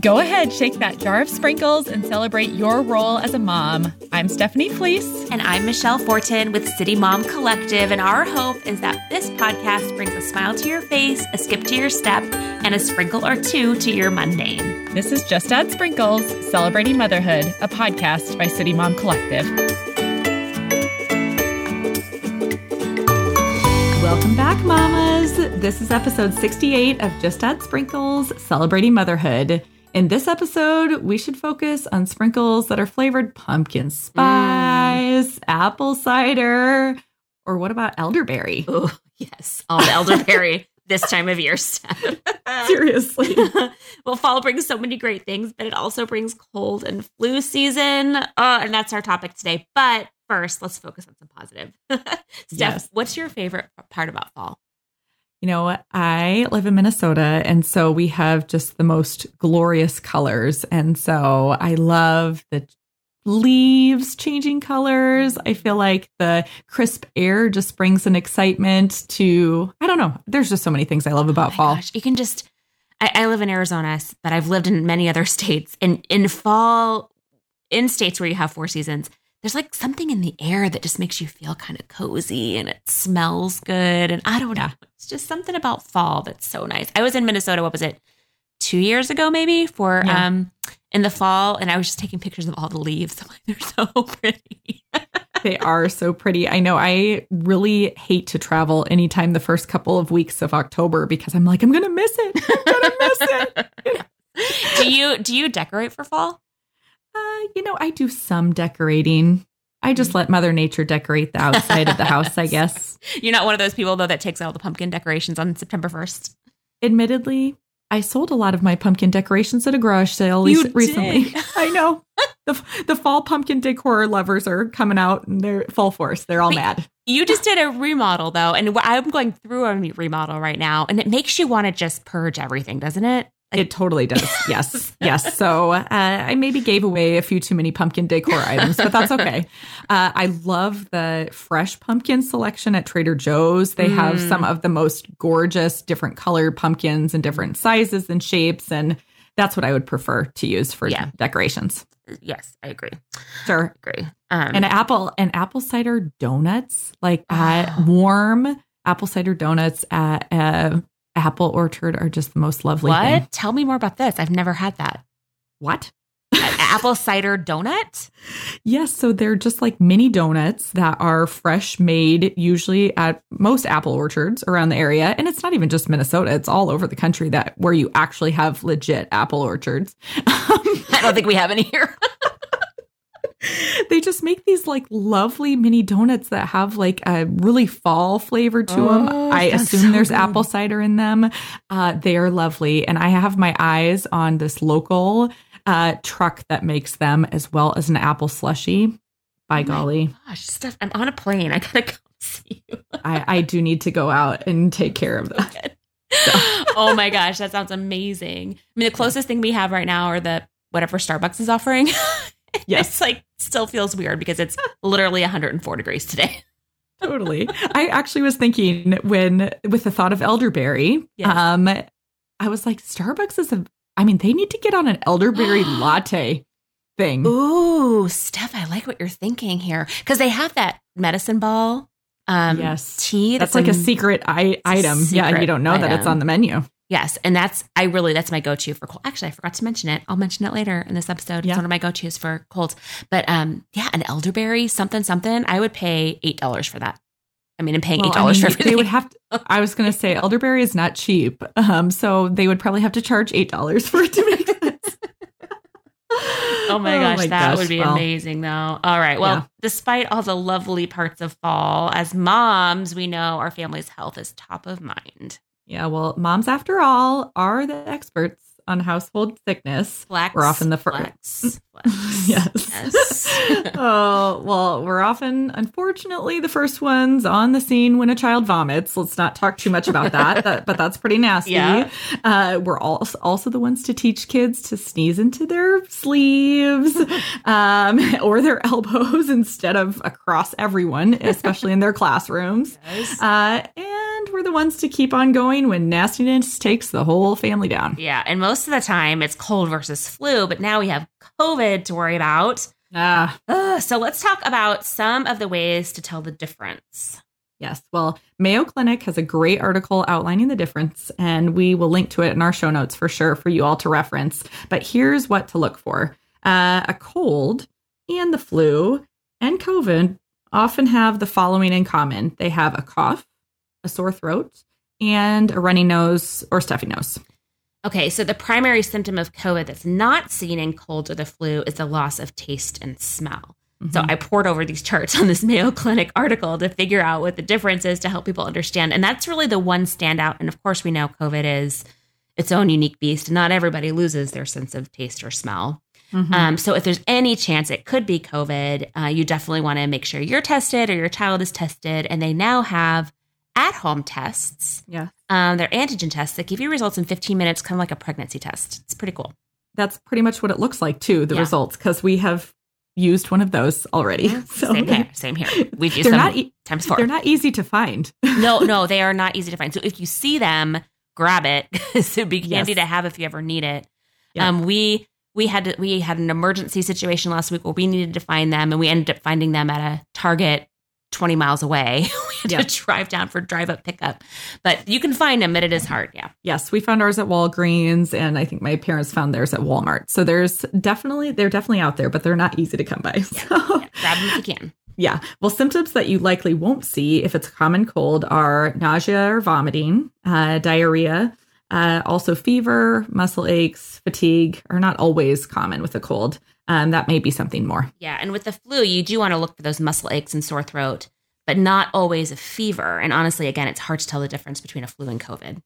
Go ahead, shake that jar of sprinkles and celebrate your role as a mom. I'm Stephanie Fleece. And I'm Michelle Fortin with City Mom Collective. And our hope is that this podcast brings a smile to your face, a skip to your step, and a sprinkle or two to your mundane. This is Just Add Sprinkles Celebrating Motherhood, a podcast by City Mom Collective. Welcome back, mamas. This is episode 68 of Just Add Sprinkles Celebrating Motherhood. In this episode, we should focus on sprinkles that are flavored pumpkin spice, mm. apple cider, or what about elderberry? Oh, yes. Oh, elderberry this time of year, Seriously. well, fall brings so many great things, but it also brings cold and flu season. Uh, and that's our topic today. But first, let's focus on some positive. Steph, yes. what's your favorite part about fall? You know, I live in Minnesota, and so we have just the most glorious colors. And so I love the leaves changing colors. I feel like the crisp air just brings an excitement to, I don't know. There's just so many things I love oh about oh fall. Gosh, you can just, I, I live in Arizona, but I've lived in many other states. And in fall, in states where you have four seasons, there's like something in the air that just makes you feel kind of cozy and it smells good. And I don't know. It's just something about fall that's so nice. I was in Minnesota, what was it? Two years ago, maybe for yeah. um in the fall, and I was just taking pictures of all the leaves. I'm like, they're so pretty. they are so pretty. I know I really hate to travel anytime the first couple of weeks of October because I'm like, I'm gonna miss it. I'm gonna miss it. do you do you decorate for fall? Uh, you know, I do some decorating. I just let Mother Nature decorate the outside of the house, I guess. You're not one of those people though that takes out the pumpkin decorations on September 1st. Admittedly, I sold a lot of my pumpkin decorations at a garage sale you recently. I know. The, the fall pumpkin decor lovers are coming out and they're full force. They're all but mad. You just did a remodel though, and I'm going through a remodel right now, and it makes you want to just purge everything, doesn't it? It totally does. Yes. yes. So uh, I maybe gave away a few too many pumpkin decor items, but that's okay. Uh, I love the fresh pumpkin selection at Trader Joe's. They mm. have some of the most gorgeous, different colored pumpkins and different sizes and shapes. And that's what I would prefer to use for yeah. decorations. Yes, I agree. Sure. I agree. Um, and apple and apple cider donuts, like uh, warm apple cider donuts at uh, apple orchard are just the most lovely. What? Thing. Tell me more about this. I've never had that. What? apple cider donut? Yes. So they're just like mini donuts that are fresh made, usually at most apple orchards around the area. And it's not even just Minnesota, it's all over the country that where you actually have legit apple orchards. I don't think we have any here. they just make these like lovely mini donuts that have like a really fall flavor to oh, them. I assume so there's good. apple cider in them. Uh, they are lovely. And I have my eyes on this local uh, truck that makes them as well as an apple slushy. By oh golly. Gosh, Steph, I'm on a plane. I gotta go see you. I, I do need to go out and take care of that. So. oh my gosh, that sounds amazing. I mean, the closest thing we have right now are the whatever Starbucks is offering. Yes. it's like still feels weird because it's literally 104 degrees today. totally. I actually was thinking when with the thought of elderberry, yes. um, I was like, Starbucks is a I mean, they need to get on an elderberry latte thing. Ooh, Steph, I like what you're thinking here. Because they have that medicine ball um yes. tea. That's, that's like a, secret I- item. Secret yeah, you don't know item. that it's on the menu. Yes, and that's I really that's my go-to for cold. Actually, I forgot to mention it. I'll mention it later in this episode. Yeah. It's one of my go-tos for colds. But um, yeah, an elderberry something something. I would pay eight dollars for that. I mean, I'm paying eight dollars well, I mean, for everything. They would have. To, I was going to say elderberry is not cheap, um, so they would probably have to charge eight dollars for it to make sense. oh my gosh, oh my that gosh. would be well, amazing, though. All right. Well, yeah. despite all the lovely parts of fall, as moms, we know our family's health is top of mind. Yeah, well, moms, after all, are the experts on household sickness. Flex. We're often the first. yes. yes. oh, well, we're often, unfortunately, the first ones on the scene when a child vomits. Let's not talk too much about that, that but that's pretty nasty. Yeah. Uh, we're also, also the ones to teach kids to sneeze into their sleeves um, or their elbows instead of across everyone, especially in their classrooms. Yes. Uh, and and we're the ones to keep on going when nastiness takes the whole family down. Yeah, and most of the time it's cold versus flu, but now we have COVID to worry about. Ah, Ugh, so let's talk about some of the ways to tell the difference. yes. Well, Mayo Clinic has a great article outlining the difference, and we will link to it in our show notes for sure for you all to reference. But here's what to look for uh, a cold and the flu and COVID often have the following in common they have a cough, a sore throat, and a runny nose or stuffy nose. Okay, so the primary symptom of COVID that's not seen in colds or the flu is the loss of taste and smell. So I pored over these charts on this Mayo Clinic article to figure out what the difference is to help people understand. And that's really the one standout. And of course, we know COVID is its own unique beast. and Not everybody loses their sense of taste or smell. Mhm. Um, so if there's any chance it could be COVID, uh, you definitely want to make sure you're tested or your child is tested. And they now have at home tests. yeah. Um, they're antigen tests that give you results in 15 minutes, kind of like a pregnancy test. It's pretty cool. That's pretty much what it looks like, too, the Yeah. results, because we have used one of those already. So Same here. Same here. We've used they're them not e- times four. they're not easy to find. no, no, they are not easy to find. So if you see them, grab it. it'd be handy Yes. to have if you ever need it. Yeah. Um, we we had to, we had an emergency situation last week where we needed to find them, and we ended up finding them at a Target twenty miles away. Yeah. to drive down for drive up pickup, but you can find them, but it is hard. Yeah, Yes, we found ours at Walgreens, and I think my parents found theirs at Walmart. So there's definitely they're definitely out there, but they're not easy to come by. So yeah. grab them if you can. yeah, well, symptoms that you likely won't see if it's a common cold are nausea or vomiting, uh, diarrhea, uh, also fever, muscle aches, fatigue are not always common with a cold. Um, that may be something more. Yeah, and with the flu, you do want to look for those muscle aches and sore throat, but not always a fever. And honestly, again, it's hard to tell the difference between a flu and COVID.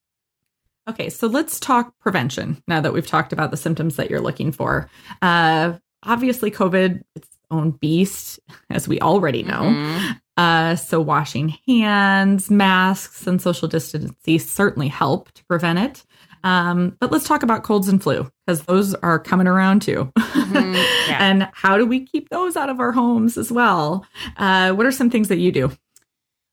Okay, so let's talk prevention now that we've talked about the symptoms that you're looking for. Uh, obviously, COVID, its own beast, as we already know. Mhm. Uh, so, washing hands, masks, and social distancing certainly help to prevent it. Um, but let's talk about colds and flu because those are coming around too. Mhm, yeah. and how do we keep those out of our homes as well? Uh, what are some things that you do?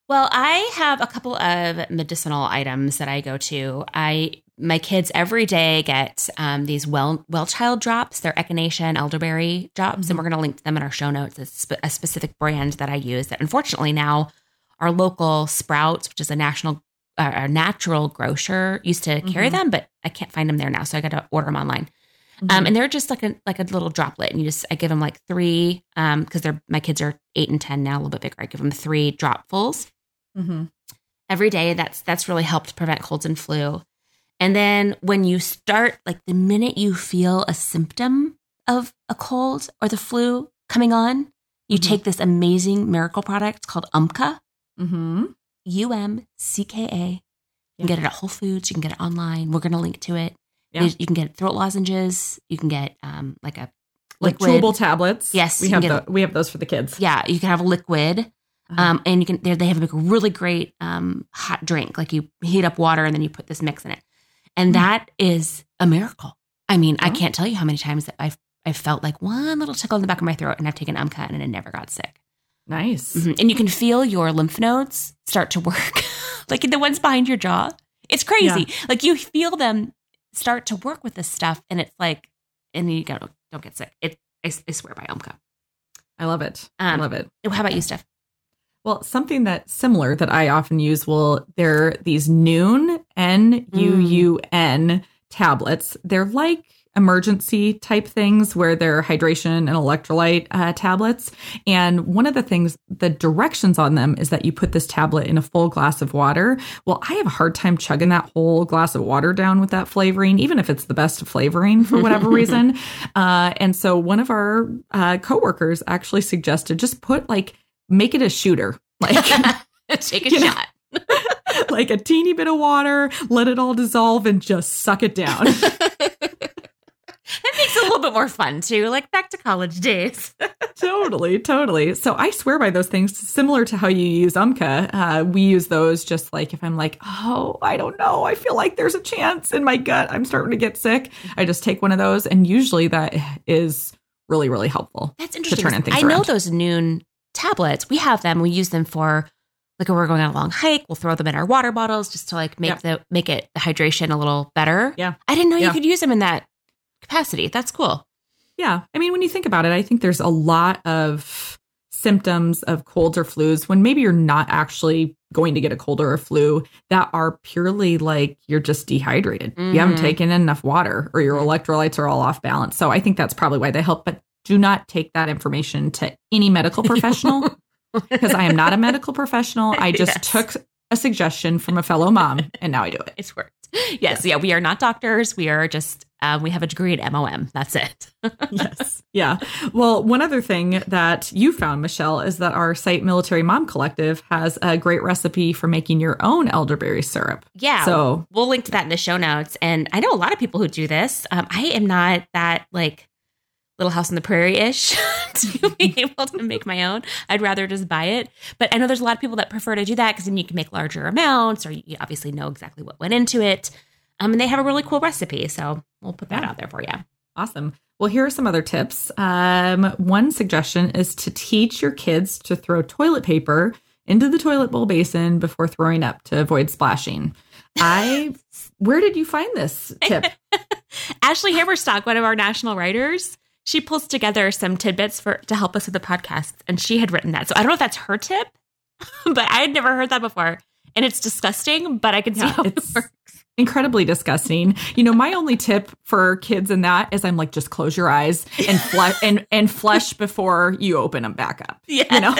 Well, I have a couple of medicinal items that I go to. I my kids every day get um, these well well child drops. They're echinacea and elderberry drops, and we're going to link to them in our show notes. It's a specific brand that I use. That unfortunately now our local Sprouts, which is a national a natural grocer, used to carry Mhm. them, but I can't find them there now, so I got to order them online. Mm-hmm. Um, and they're just like a like a little droplet, and you just I give them like three um because they're my kids are eight and ten now, a little bit bigger. I give them three dropfuls Mhm. every day. That's that's really helped prevent colds and flu. And then when you start, like the minute you feel a symptom of a cold or the flu coming on, you Mhm. take this amazing miracle product called Umcka, Mhm. U M C K A. You can get it at Whole Foods. You can get it online. We're going to link to it. Yeah. You can get throat lozenges. You can get um, like a Like liquid. chewable tablets. Yes, we have the, we have those for the kids. Yeah, you can have a liquid. Uh-huh. Um, and you can they they have like a really great um, hot drink. Like you heat up water and then you put this mix in it, and Mm. that is a miracle. I mean, I can't tell you how many times that I've I felt like one little tickle in the back of my throat, and I've taken Umcka and it never got sick. Nice. Mhm. And you can feel your lymph nodes start to work, like the ones behind your jaw. It's crazy. Like you feel them start to work with this stuff, and it's like, and you go, don't get sick. It, I, I swear by Umcka. I love it. I Um, love it. How about you, Steph? Well, something that similar that I often use will they're these Nuun N U U N tablets. They're like emergency type things where they're hydration and electrolyte uh, tablets. And one of the things, the directions on them is that you put this tablet in a full glass of water. Well, I have a hard time chugging that whole glass of water down with that flavoring, even if it's the best flavoring for whatever reason. Uh, and so one of our uh, coworkers actually suggested just put like make it a shooter like Take a shot. like a teeny bit of water let it all dissolve and just suck it down That makes it a little bit more fun too, like back to college days. totally totally so i swear by those things similar to how you use umcka uh, we use those just like if i'm like oh i don't know i feel like there's a chance in my gut i'm starting to get sick i just take one of those and usually that is really really helpful That's interesting. turn in things I know around. those nuun tablets. We have them. We use them for like if we're going on a long hike, we'll throw them in our water bottles just to like make Yep. the make it the hydration a little better. Yeah. I didn't know you could use them in that capacity. That's cool. Yeah. I mean, when you think about it, I think there's a lot of symptoms of colds or flus when maybe you're not actually going to get a cold or a flu that are purely like you're just dehydrated. You haven't Mhm. taken enough water or your electrolytes are all off balance. So I think that's probably why they help. But do not take that information to any medical professional because I am not a medical professional. I just Yes. took a suggestion from a fellow mom and now I do it. It's worked. Yes, yeah, we are not doctors. We are just um, we have a degree in MOM. That's it. yes. Yeah. Well, one other thing that you found, Michelle, is that our site Military Mom Collective has a great recipe for making your own elderberry syrup. Yeah. So, we'll link to that in the show notes. And I know a lot of people who do this. Um, I am not that like Little House on the Prairie ish to be able to make my own. I'd rather just buy it. But I know there's a lot of people that prefer to do that because then you can make larger amounts, or you obviously know exactly what went into it. Um, and they have a really cool recipe, so we'll put that out there for you. awesome. Well, here are some other tips. Um, one suggestion is to teach your kids to throw toilet paper into the toilet bowl basin before throwing up to avoid splashing. I, where did you find this tip? Ashley Hammerstock, one of our national writers, she pulls together some tidbits for to help us with the podcast, and she had written that. So I don't know if that's her tip, but I had never heard that before, and it's disgusting. But I can see Yeah, how it it's works. Incredibly disgusting. You know, my only tip for kids in that is I'm like, just close your eyes and flush and, and flush before you open them back up. Yeah, You know?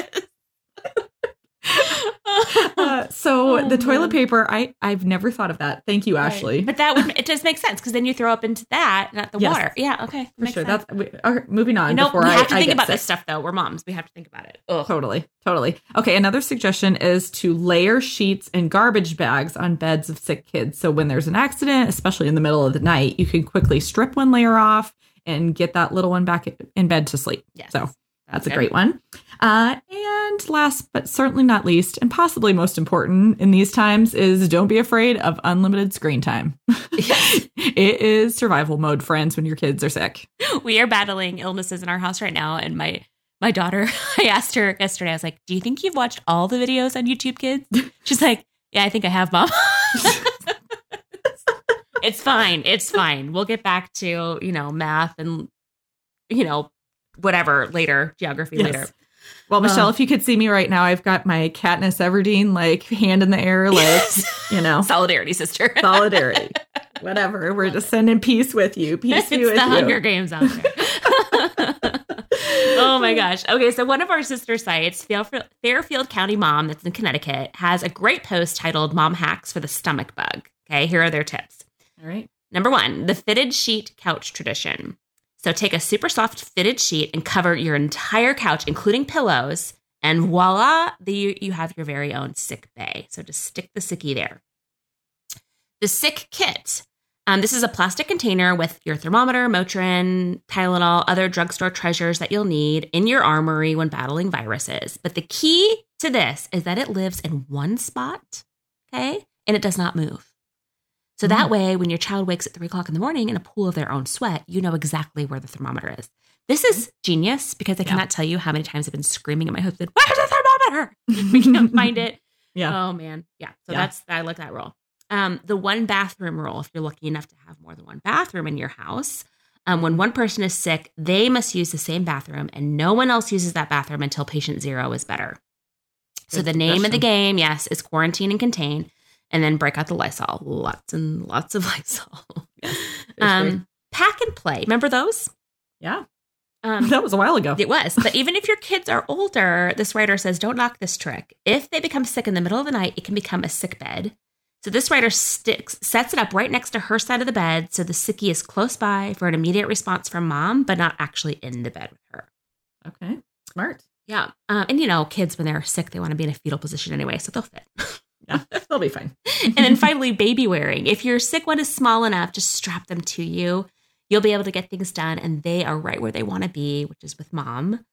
Uh, so Oh, the toilet man. paper, I I've never thought of that. Thank you, Ashley. But that would it does make sense because then you throw up into that, not the Yes. water. Yeah, okay, For makes sure. sense. That's we, all right, moving on. no, before we I, have to think about sick. this stuff though. We're moms. We have to think about it. Ugh. Totally, totally. Okay, another suggestion is to layer sheets and garbage bags on beds of sick kids. So when there's an accident, especially in the middle of the night, you can quickly strip one layer off and get that little one back in bed to sleep. Yes, So that's a great one. Uh, and last but certainly not least, and possibly most important in these times, is don't be afraid of unlimited screen time. it is survival mode, friends, when your kids are sick. we are battling illnesses in our house right now and my my daughter i asked her yesterday i was like do you think you've watched all the videos on youtube kids she's like yeah i think i have mom it's fine it's fine we'll get back to you know math and you know whatever later geography Yes. later Well, Michelle, Uh. if you could see me right now, I've got my Katniss Everdeen like hand in the air, like you know, solidarity sister solidarity. Whatever. We're just sending peace with you. Peace be it's with the you. Hunger Games out there. oh my gosh. Okay, so one of our sister sites, Fairfield County Mom, that's in Connecticut, has a great post titled Mom Hacks for the Stomach Bug. Okay, here are their tips. All right. Number one, the fitted sheet couch tradition. So take a super soft fitted sheet and cover your entire couch, including pillows, and voila, the, you have your very own sick bay. So just stick the sickie there. The sick kit. Um, this is a plastic container with your thermometer, Motrin, Tylenol, other drugstore treasures that you'll need in your armory when battling viruses. But the key to this is that it lives in one spot, okay, and it does not move. So that Mm. way, when your child wakes at three o'clock in the morning in a pool of their own sweat, you know exactly where the thermometer is. This is genius because I Yeah. cannot tell you how many times I've been screaming at my husband, "Where's the thermometer?" we can't find it. Yeah. Oh man. Yeah. So Yeah. that's I like that rule. Um, the one bathroom rule, if you're lucky enough to have more than one bathroom in your house, um, when one person is sick, they must use the same bathroom and no one else uses that bathroom until patient zero is better. So the name of the game, yes, is quarantine and contain, and then break out the Lysol. Lots and lots of Lysol. Great. um, pack and play. Remember those? yeah. Um, That was a while ago. it was. But even if your kids are older, this writer says don't knock this trick. If they become sick in the middle of the night, it can become a sick bed. So this writer sticks sets it up right next to her side of the bed so the sickie is close by for an immediate response from mom, but not actually in the bed with her. Okay. Smart. Yeah. Um, and you know, kids when they're sick, they want to be in a fetal position anyway, so they'll fit. Yeah. They'll be fine. and then finally, baby wearing. If your sick one is small enough, just strap them to you. You'll be able to get things done, and they are right where they want to be, which is with mom.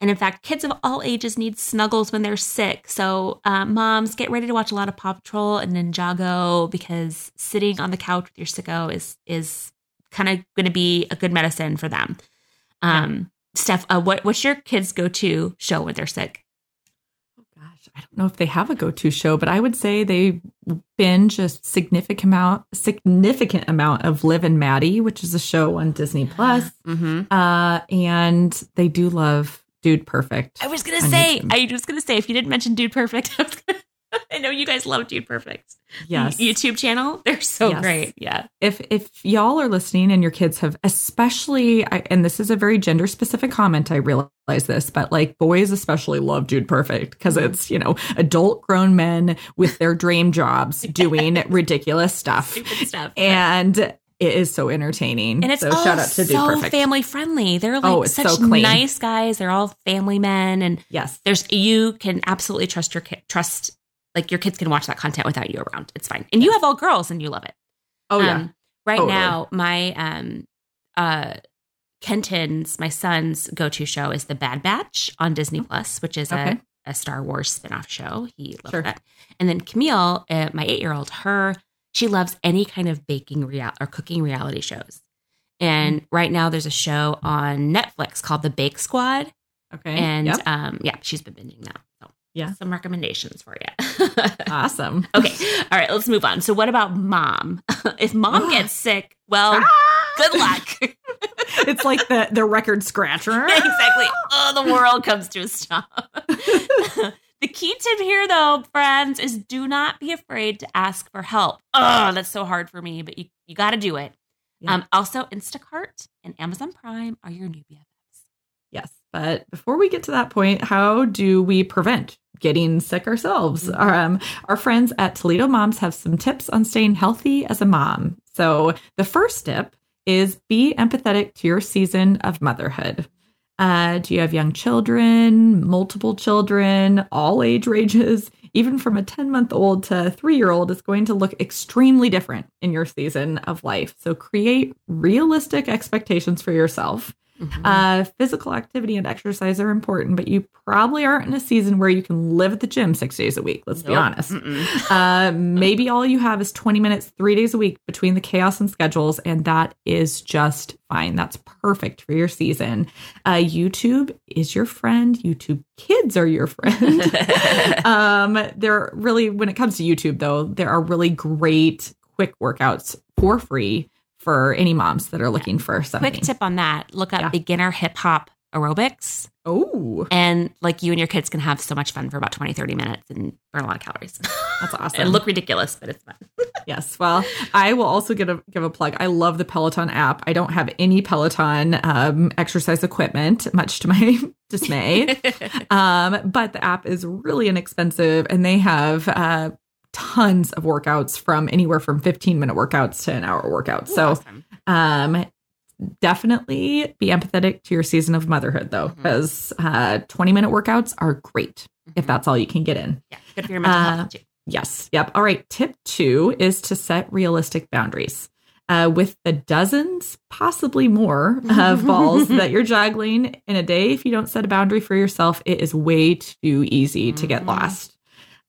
And in fact, kids of all ages need snuggles when they're sick. So, uh, moms, get ready to watch a lot of Paw Patrol and Ninjago because sitting on the couch with your sicko is is kind of going to be a good medicine for them. Um, Steph, uh, what what's your kids' go to show when they're sick? I don't know if they have a go-to show, but I would say they binge a significant amount significant amount of Liv and Maddie, which is a show on Disney Plus. Mm-hmm. Uh, and they do love Dude Perfect. I was gonna say, YouTube. I was gonna say, if you didn't mention Dude Perfect, I, was gonna, I know you guys love Dude Perfect. Yes. YouTube channel. They're so Yes. great. Yeah. if if y'all are listening and your kids have especially I, and this is a very gender specific comment i realize this but like boys especially love dude perfect because Mhm. it's you know adult grown men with their dream jobs doing ridiculous stuff Stupid stuff. and it is so entertaining And it's so all shout out to dude perfect family friendly. They're like Oh, it's such so nice guys. They're all family men, and yes there's you can absolutely trust your kid. Trust like your kids can watch that content without you around. It's fine. And you have all girls, and you love it. oh yeah Um, right Totally. now, my um uh Kenton's my son's go to show is the Bad Batch on Disney Plus, which is Okay. a, a Star Wars spin-off show. He loves Sure. that. And then Camille, uh, my eight year old, her she loves any kind of baking real or cooking reality shows. And Mm. right now there's a show on Netflix called The Bake Squad. okay And Yep. um yeah, she's been binging that. Yeah. some recommendations for you. awesome Okay. All right, let's move on. So what about mom? if mom gets sick, well, good luck. it's like the the record scratcher exactly. Oh, the world comes to a stop. the key tip here though, friends, is do not be afraid to ask for help. Oh, that's so hard for me, but you, you got to do it. Yeah. Um, also, Instacart and Amazon Prime are your new BFFs. Yes. But before we get to that point, how do we prevent getting sick ourselves? Mhm. Um, our friends at Toledo Moms have some tips on staying healthy as a mom. So the first tip is be empathetic to your season of motherhood. Uh, do you have young children, multiple children, all age ranges? Even from a 10 month old to a three year old is going to look extremely different in your season of life. So create realistic expectations for yourself. Uh, physical activity and exercise are important, but you probably aren't in a season where you can live at the gym six days a week. Let's be honest. Uh, maybe all you have is 20 minutes, three days a week between the chaos and schedules, and that is just fine. That's perfect for your season. Uh, YouTube is your friend. YouTube kids are your friend. um, there really, when it comes to YouTube, though, there are really great quick workouts for free for any moms that are looking for something. Quick tip on that look up Yeah. beginner hip hop aerobics. Oh, And like you and your kids can have so much fun for about 20, 30 minutes and burn a lot of calories. that's awesome. and look ridiculous, but it's fun. Yes. Well, I will also give a give a plug. I love the Peloton app. I don't have any Peloton um, exercise equipment, much to my dismay. um, but the app is really inexpensive, and they have uh, tons of workouts from anywhere from 15 minute workouts to an hour workouts. So Awesome. um, definitely be empathetic to your season of motherhood, though, Mhm. because uh, 20 minute workouts are great if Mhm. that's all you can get in. yeah, good for your mental Uh, health too. Yes. Yep. All right. Tip two is to set realistic boundaries. Uh, with the dozens, possibly more, of balls that you're juggling in a day, if you don't set a boundary for yourself, it is way too easy to get Mhm. lost.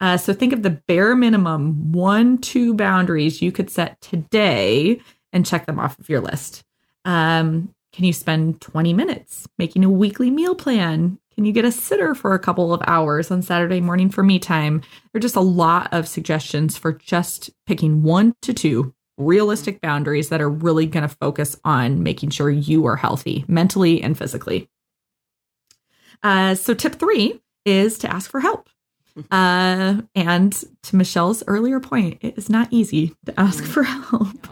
Uh, so think of the bare minimum one, two boundaries you could set today and check them off of your list. Um, can you spend 20 minutes making a weekly meal plan? Can you get a sitter for a couple of hours on Saturday morning for me time? There are just a lot of suggestions for just picking one to two realistic boundaries that are really going to focus on making sure you are healthy mentally and physically. Uh, so, tip three is to ask for help. Uh, and to Michelle's earlier point, it is not easy to ask for help.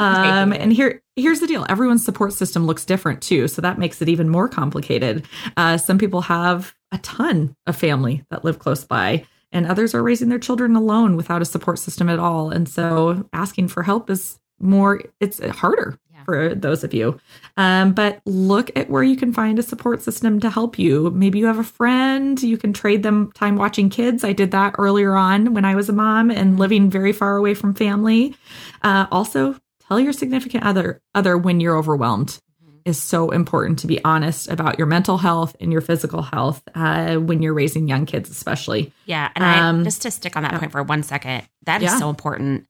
Um, and here, here's the deal: everyone's support system looks different too, so that makes it even more complicated. Uh, some people have a ton of family that live close by, and others are raising their children alone without a support system at all. And so, asking for help is more; it's harder. For those of you. Um, but look at where you can find a support system to help you. Maybe you have a friend, you can trade them time watching kids. I did that earlier on when I was a mom and living very far away from family. Uh, also, tell your significant other other when you're overwhelmed is so important to be honest about your mental health and your physical health uh, when you're raising young kids, especially. Yeah, and Um, I just to stick on that yeah. point for one second, that is Yeah. so important.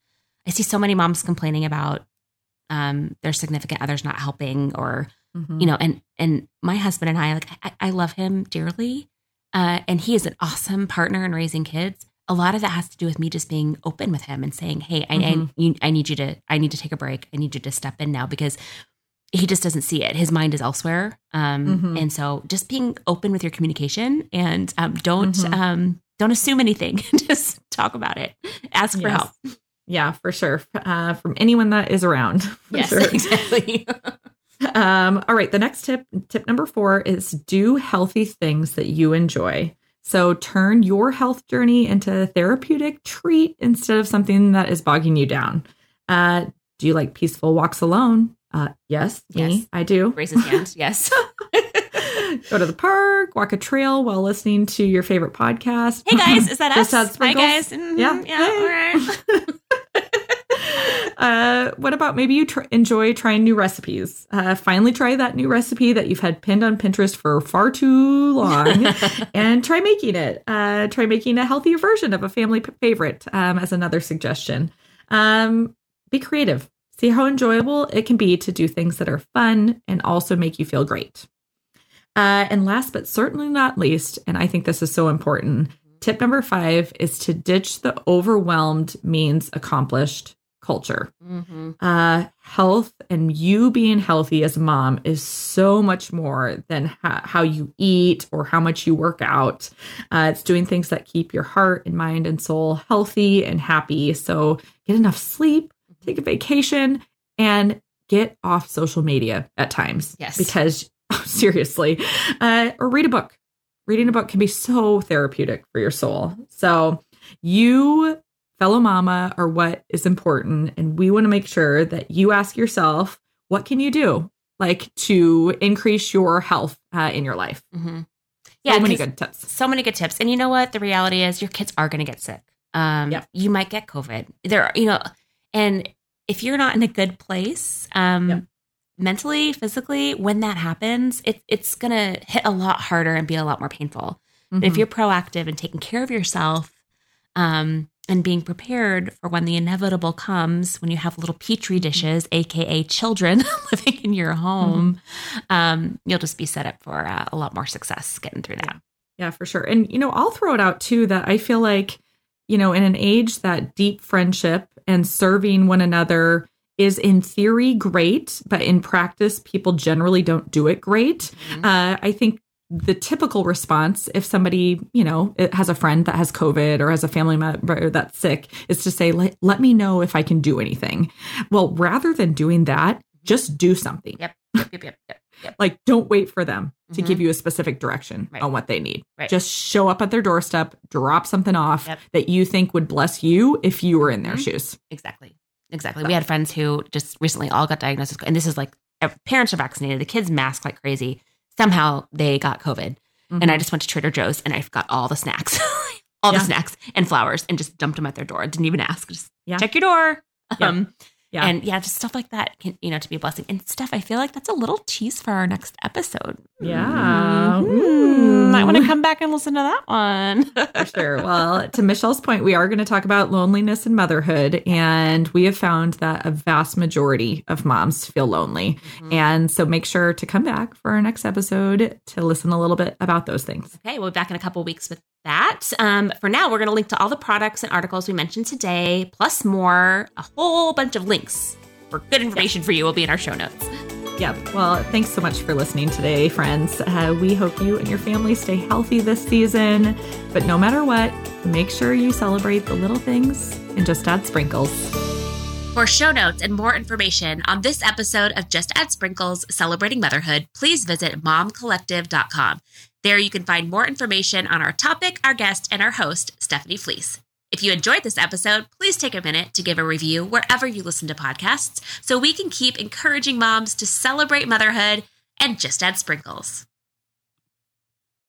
I see so many moms complaining about um, their significant others not helping, or Mm-hmm. you know, and and my husband and I like I, I love him dearly, Uh, and he is an awesome partner in raising kids. A lot of that has to do with me just being open with him and saying, "Hey, I, Mhm. I, you, I need you to, I need to take a break. I need you to step in now because he just doesn't see it. His mind is elsewhere. Um, Mhm. And so, just being open with your communication and um, don't, Mhm. um, don't assume anything. just talk about it. Ask for Yes. help. Yeah, for sure. Uh, from anyone that is around. For Yes, sure. exactly. Um, all right. The next tip, tip number four, is do healthy things that you enjoy. So turn your health journey into a therapeutic treat instead of something that is bogging you down. Uh, do you like peaceful walks alone? Uh, yes, me, I do. Raise his hand. Yes. Go to the park, walk a trail while listening to your favorite podcast. Hey guys, is that us? Hi guys. Mhm, Yeah. Yeah. Hey. All right. Uh, what about maybe you tr- enjoy trying new recipes? Uh, finally, try that new recipe that you've had pinned on Pinterest for far too long, and try making it. Uh, try making a healthier version of a family p- favorite um, as another suggestion. Um, be creative. See how enjoyable it can be to do things that are fun and also make you feel great. Uh, and last but certainly not least, and I think this is so important, tip number five is to ditch the overwhelmed means accomplished culture. Mhm. Uh, health and you being healthy as a mom is so much more than ha- how you eat or how much you work out. Uh, it's doing things that keep your heart and mind and soul healthy and happy. So get enough sleep, take a vacation, and get off social media at times. Yes. Because seriously, uh, or read a book. Reading a book can be so therapeutic for your soul. So you fellow mama are what is important and we want to make sure that you ask yourself what can you do like to increase your health uh, in your life Mhm. yeah so many good tips So many good tips. And you know what? The reality is your kids are going to get sick. Um, Yep. You might get COVID. There, are, you know, and if you're not in a good place, um, Yep. mentally, physically, when that happens, it, it's going to hit a lot harder and be a lot more painful. But if Mhm. you're proactive and taking care of yourself, um, and being prepared for when the inevitable comes, when you have little petri dishes, aka children, living in your home, um, you'll just be set up for uh, a lot more success getting through that. Yeah, for sure. And, you know, I'll throw it out too that I feel like, you know, in an age that deep friendship and serving one another is in theory great, but in practice, people generally don't do it great. Mhm. Uh, I think the typical response, if somebody, you know, it has a friend that has COVID or has a family member that's sick, is to say, let, let me know if I can do anything. Well, rather than doing that, just do something. Yep. Yep. Yep. Yep. Yep. yep. Like, don't wait for them to Mhm. give you a specific direction Right. on what they need. Right. Just show up at their doorstep, drop something off that you think would bless you if you were in their Mhm. shoes. Exactly. Exactly. We had friends who just recently all got diagnosed with, and this is like parents are vaccinated, the kids mask like crazy. Somehow they got COVID. And I just went to Trader Joe's and I got all the snacks, all Yeah. the snacks and flowers and just dumped them at their door. Didn't even ask. Just Yeah. check your door. Yeah. Um, Yeah. And yeah, just stuff like that can, you know, to be a blessing. And stuff, I feel like that's a little tease for our next episode. Yeah. Mhm. Might want to come back and listen to that one. For sure. Well, to Michelle's point, we are going to talk about loneliness and motherhood. And we have found that a vast majority of moms feel lonely. And so make sure to come back for our next episode to listen a little bit about those things. Okay, we'll be back in a couple of weeks with that. Um, for now, we're going to link to all the products and articles we mentioned today, plus more. A whole bunch of links for good information for you will be in our show notes. Yep. Well, thanks so much for listening today, friends. Uh, we hope you and your family stay healthy this season. But no matter what, make sure you celebrate the little things and just add sprinkles. For show notes and more information on this episode of Just Add Sprinkles Celebrating Motherhood, please visit momcollective.com. There you can find more information on our topic, our guest, and our host, Stephanie Fleece. If you enjoyed this episode, please take a minute to give a review wherever you listen to podcasts so we can keep encouraging moms to celebrate motherhood and just add sprinkles.